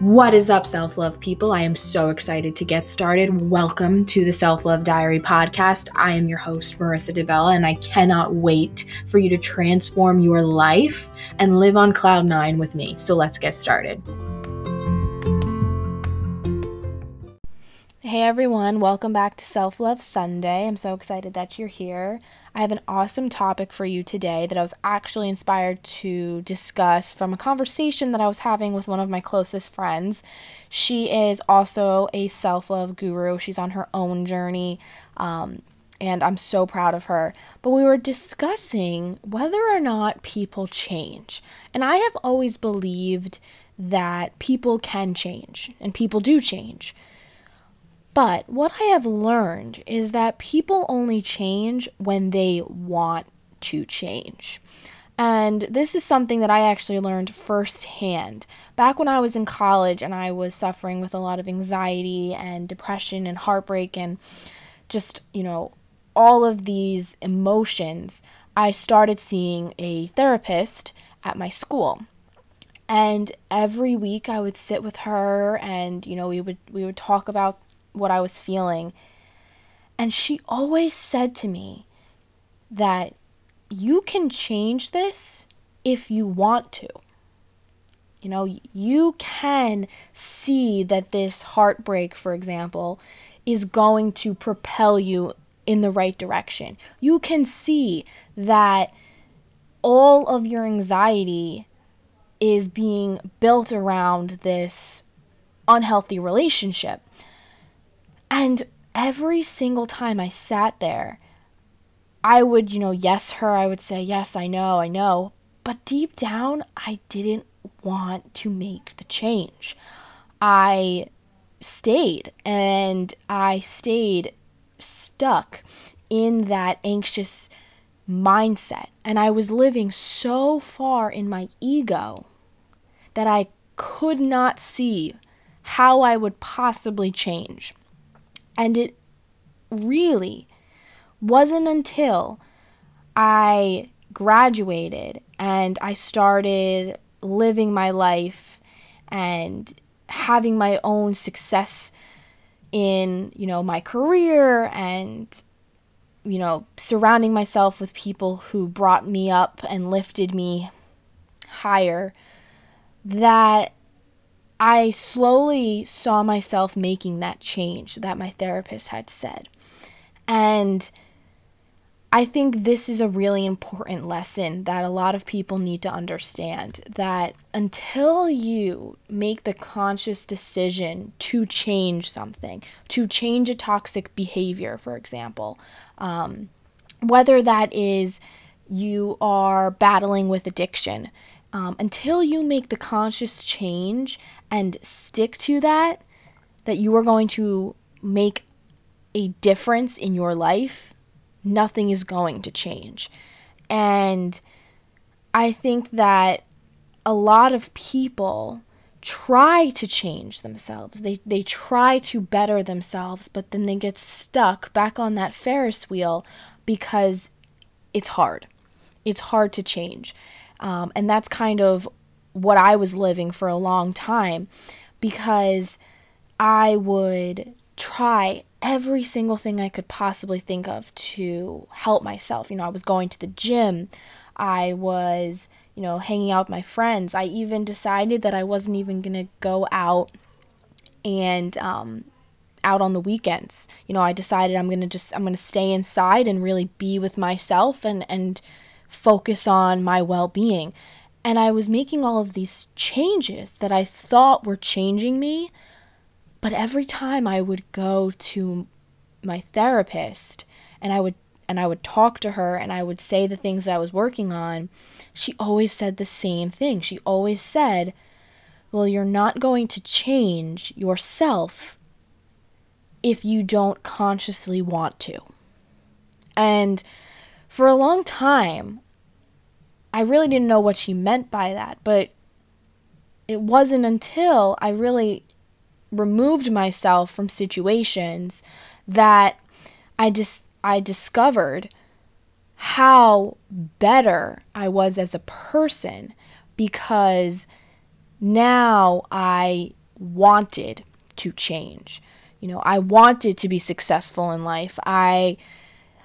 What is up, self love people? I am so excited to get started. Welcome to the Self Love Diary podcast. I am your host, Marissa DeBella, and I cannot wait for you to transform your life and live on cloud nine with me. So let's get started. Hey everyone, welcome back to Self Love Sunday. I'm so excited that you're here. I have an awesome topic for you today that I was actually inspired to discuss from a conversation that I was having with one of my closest friends. She is also a self love guru, she's on her own journey. Um, and I'm so proud of her. But we were discussing whether or not people change. And I have always believed that people can change, and people do change. But what I have learned is that people only change when they want to change. And this is something that I actually learned firsthand. Back when I was in college and I was suffering with a lot of anxiety and depression and heartbreak and just, you know, all of these emotions, I started seeing a therapist at my school. And every week I would sit with her and, you know, we would we would talk about what I was feeling. And she always said to me that you can change this if you want to. You know, you can see that this heartbreak, for example, is going to propel you in the right direction. You can see that all of your anxiety is being built around this unhealthy relationship. And every single time I sat there, I would, you know, yes her, I would say, yes, I know, I know. But deep down, I didn't want to make the change. I stayed and I stayed stuck in that anxious mindset. And I was living so far in my ego that I could not see how I would possibly change. And it really wasn't until I graduated and I started living my life and having my own success in, you know, my career and you know, surrounding myself with people who brought me up and lifted me higher that I slowly saw myself making that change that my therapist had said. And I think this is a really important lesson that a lot of people need to understand that until you make the conscious decision to change something, to change a toxic behavior, for example, um, whether that is you are battling with addiction, um, until you make the conscious change and stick to that, that you are going to make a difference in your life, nothing is going to change. And I think that a lot of people try to change themselves. They they try to better themselves, but then they get stuck back on that Ferris wheel because it's hard. It's hard to change. Um, and that's kind of what I was living for a long time because I would try every single thing I could possibly think of to help myself. You know, I was going to the gym, I was, you know, hanging out with my friends. I even decided that I wasn't even going to go out and um, out on the weekends. You know, I decided I'm going to just I'm going to stay inside and really be with myself and and focus on my well-being. And I was making all of these changes that I thought were changing me, but every time I would go to my therapist and I would and I would talk to her and I would say the things that I was working on, she always said the same thing. She always said, "Well, you're not going to change yourself if you don't consciously want to." And for a long time, I really didn't know what she meant by that, but it wasn't until I really removed myself from situations that I just I discovered how better I was as a person because now I wanted to change. You know, I wanted to be successful in life. I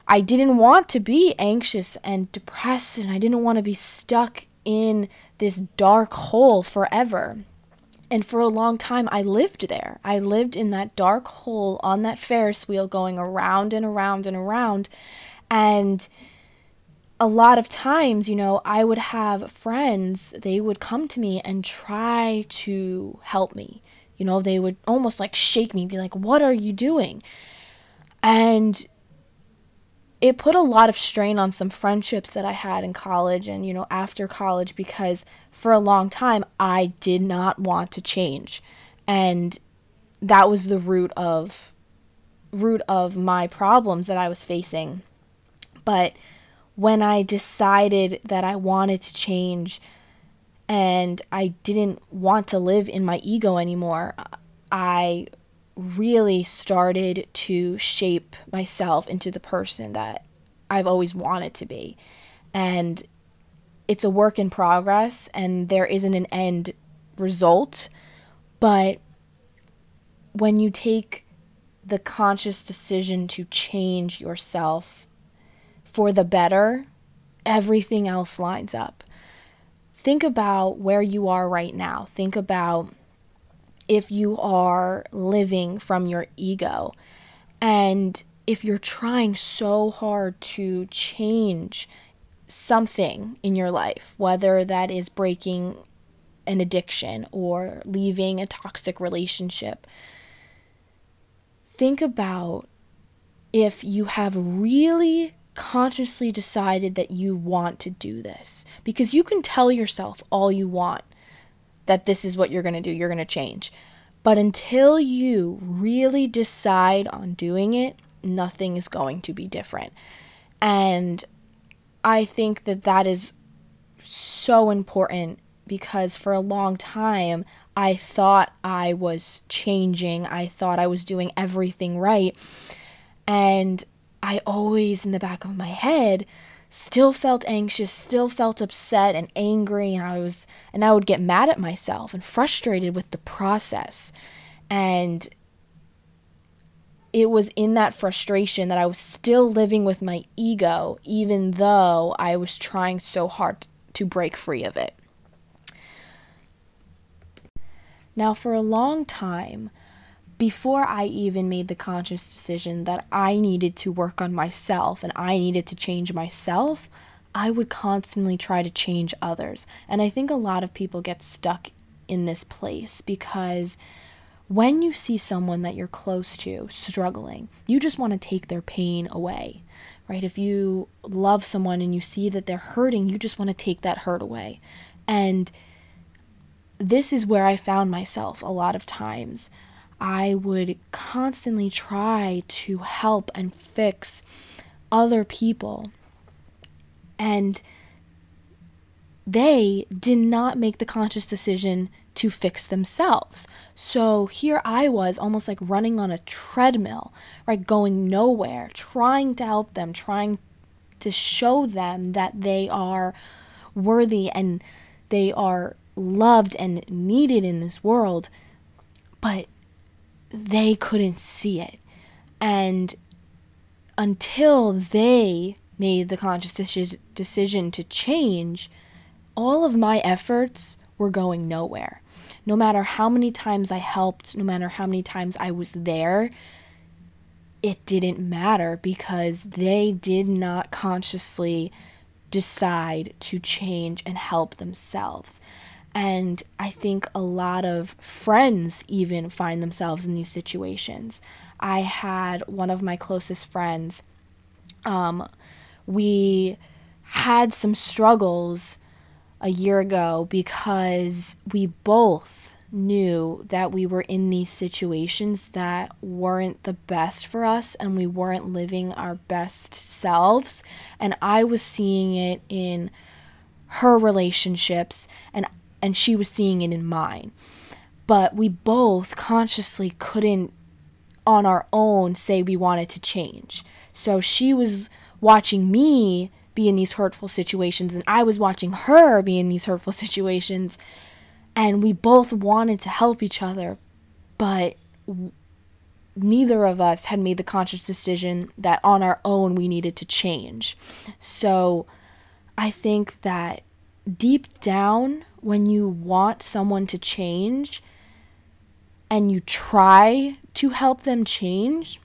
I didn't want to be anxious and depressed and I didn't want to be stuck in this dark hole forever. And for a long time, I lived there. I lived in that dark hole on that Ferris wheel going around and around and around. And a lot of times, you know, I would have friends, they would come to me and try to help me. You know, they would almost like shake me, be like, What are you doing? And it put a lot of strain on some friendships that I had in college and, you know, after college because for a long time I did not want to change. And that was the root of root of my problems that I was facing. But when I decided that I wanted to change and I didn't want to live in my ego anymore, I really started to shape myself into the person that I've always wanted to be. And it's a work in progress and there isn't an end result. But when you take the conscious decision to change yourself for the better, everything else lines up. Think about where you are right now. Think about if you are living from your ego and if you're trying so hard to change something in your life, whether that is breaking an addiction or leaving a toxic relationship, think about if you have really consciously decided that you want to do this. Because you can tell yourself all you want that this is what you're going to do, you're going to change. But until you really decide on doing it, nothing is going to be different. And I think that that is so important because for a long time I thought I was changing, I thought I was doing everything right. And I always, in the back of my head, still felt anxious, still felt upset and angry and I was and I would get mad at myself and frustrated with the process. And it was in that frustration that I was still living with my ego even though I was trying so hard to break free of it. Now for a long time, before I even made the conscious decision that I needed to work on myself and I needed to change myself, I would constantly try to change others. And I think a lot of people get stuck in this place because when you see someone that you're close to struggling, you just want to take their pain away, right? If you love someone and you see that they're hurting, you just want to take that hurt away. And this is where I found myself a lot of times. I would constantly try to help and fix other people. And they did not make the conscious decision to fix themselves. So here I was almost like running on a treadmill, right? Going nowhere, trying to help them, trying to show them that they are worthy and they are loved and needed in this world. But they couldn't see it. And until they made the conscious decision to change, all of my efforts were going nowhere. No matter how many times I helped, no matter how many times I was there, it didn't matter because they did not consciously decide to change and help themselves. And I think a lot of friends even find themselves in these situations. I had one of my closest friends, um, we had some struggles a year ago because we both knew that we were in these situations that weren't the best for us and we weren't living our best selves. And I was seeing it in her relationships and and she was seeing it in mine. But we both consciously couldn't, on our own, say we wanted to change. So she was watching me be in these hurtful situations, and I was watching her be in these hurtful situations. And we both wanted to help each other, but neither of us had made the conscious decision that on our own we needed to change. So I think that deep down, when you want someone to change and you try to help them change,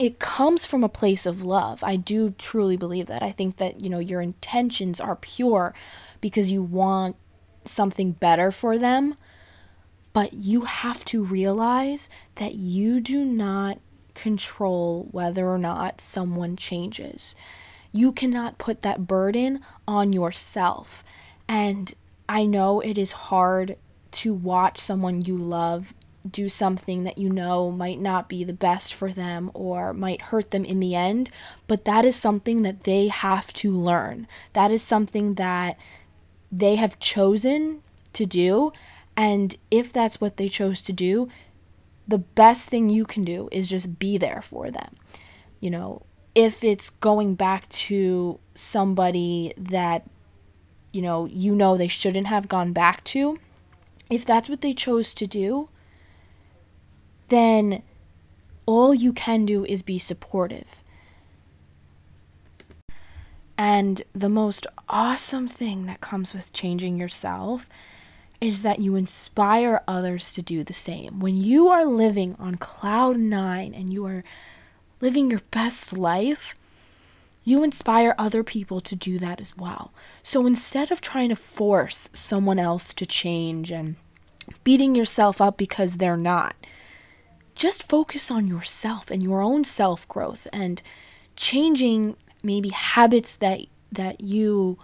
it comes from a place of love. I do truly believe that. I think that, you know, your intentions are pure because you want something better for them but you have to realize that you do not control whether or not someone changes. You cannot put that burden on yourself. And I know it is hard to watch someone you love do something that you know might not be the best for them or might hurt them in the end, but that is something that they have to learn. That is something that they have chosen to do and if that's what they chose to do, the best thing you can do is just be there for them. You know, if it's going back to somebody that you know, you know they shouldn't have gone back to, if that's what they chose to do, then all you can do is be supportive. And the most awesome thing that comes with changing yourself is that you inspire others to do the same. When you are living on cloud nine and you are living your best life, you inspire other people to do that as well. So instead of trying to force someone else to change and beating yourself up because they're not, just focus on yourself and your own self growth and changing maybe habits that that you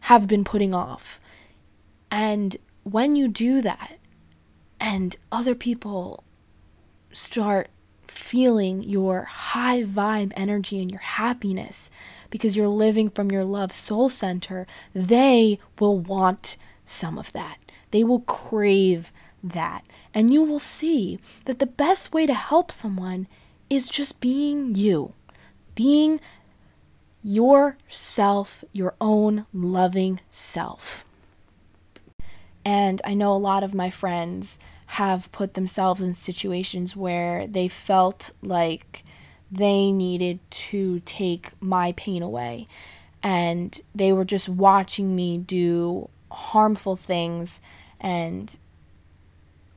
have been putting off. And when you do that and other people start feeling your high vibe energy and your happiness because you're living from your love soul center, they will want some of that. They will crave that. And you will see that the best way to help someone is just being you, being yourself, your own loving self. And I know a lot of my friends have put themselves in situations where they felt like they needed to take my pain away. And they were just watching me do harmful things and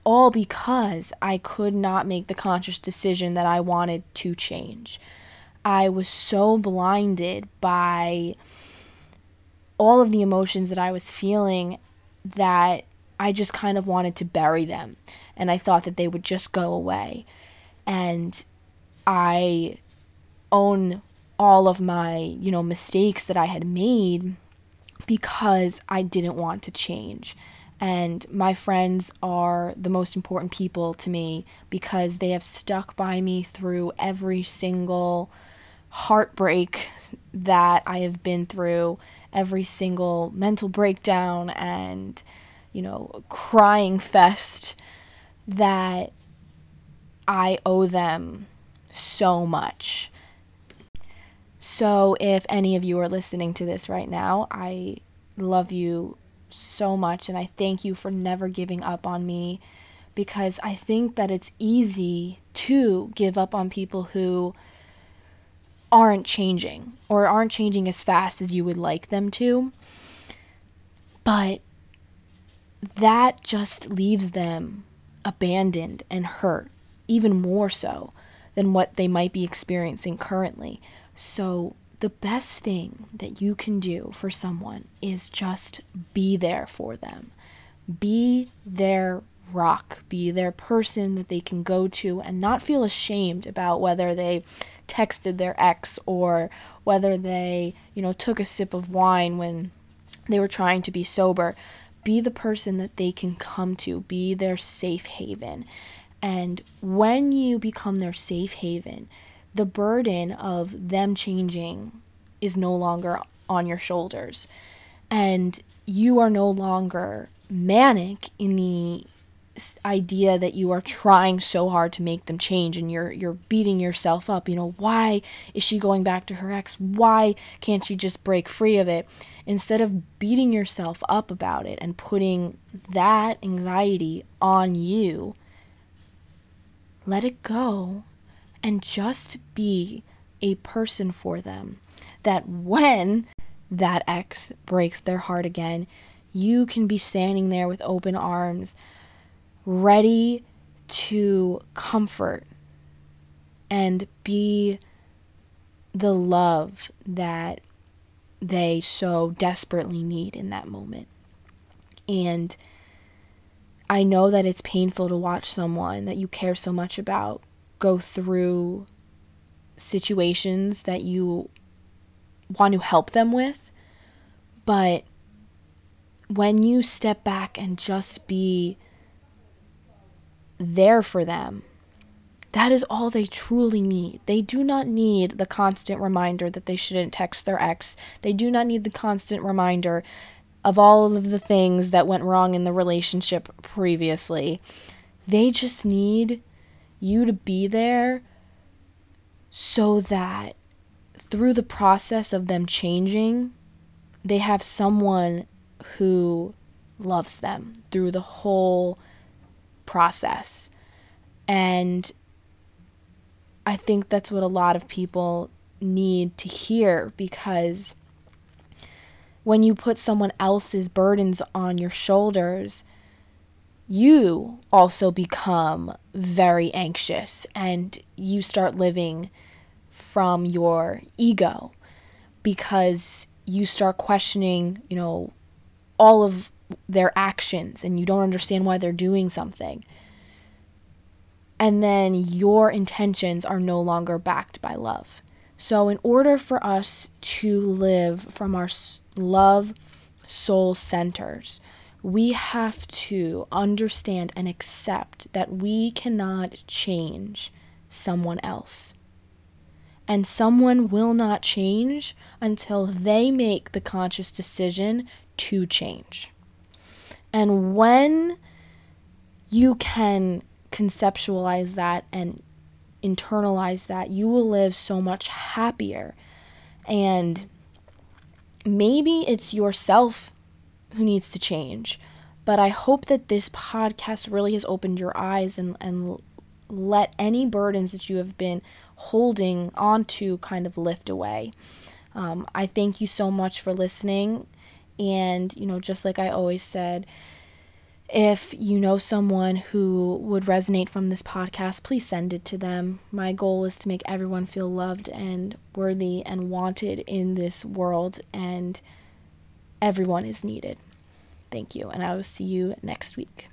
all because I could not make the conscious decision that I wanted to change. I was so blinded by all of the emotions that I was feeling that I just kind of wanted to bury them. And I thought that they would just go away. And I own all of my, you know, mistakes that I had made because I didn't want to change. And my friends are the most important people to me because they have stuck by me through every single heartbreak that I have been through every single mental breakdown and, you know, crying fest that I owe them so much. So, if any of you are listening to this right now, I love you so much and I thank you for never giving up on me because I think that it's easy to give up on people who aren't changing or aren't changing as fast as you would like them to. But that just leaves them abandoned and hurt, even more so than what they might be experiencing currently. So, the best thing that you can do for someone is just be there for them. Be their rock, be their person that they can go to and not feel ashamed about whether they texted their ex or whether they, you know, took a sip of wine when they were trying to be sober. Be the person that they can come to, be their safe haven. And when you become their safe haven, the burden of them changing is no longer on your shoulders. And you are no longer manic in the idea that you are trying so hard to make them change and you're you're beating yourself up you know why is she going back to her ex why can't she just break free of it instead of beating yourself up about it and putting that anxiety on you let it go and just be a person for them. That when that ex breaks their heart again, you can be standing there with open arms, ready to comfort and be the love that they so desperately need in that moment. And I know that it's painful to watch someone that you care so much about go through situations that you want to help them with. But when you step back and just be there for them, that is all they truly need. They do not need the constant reminder that they shouldn't text their ex. They do not need the constant reminder of all of the things that went wrong in the relationship previously. They just need you to be there so that through the process of them changing, they have someone who loves them through the whole process. And I think that's what a lot of people need to hear because when you put someone else's burdens on your shoulders, you also become very anxious and you start living from your ego because you start questioning, you know, all of their actions and you don't understand why they're doing something. And then your intentions are no longer backed by love. So, in order for us to live from our love soul centers, we have to understand and accept that we cannot change someone else. And someone will not change until they make the conscious decision to change. And when you can conceptualize that and internalize that, you will live so much happier. And maybe it's yourself who needs to change. But I hope that this podcast really has opened your eyes and, and let any burdens that you have been holding onto kind of lift away. Um, I thank you so much for listening. And, you know, just like I always said, if you know someone who would resonate from this podcast, please send it to them. My goal is to make everyone feel loved and worthy and wanted in this world, and everyone is needed. Thank you, and I will see you next week.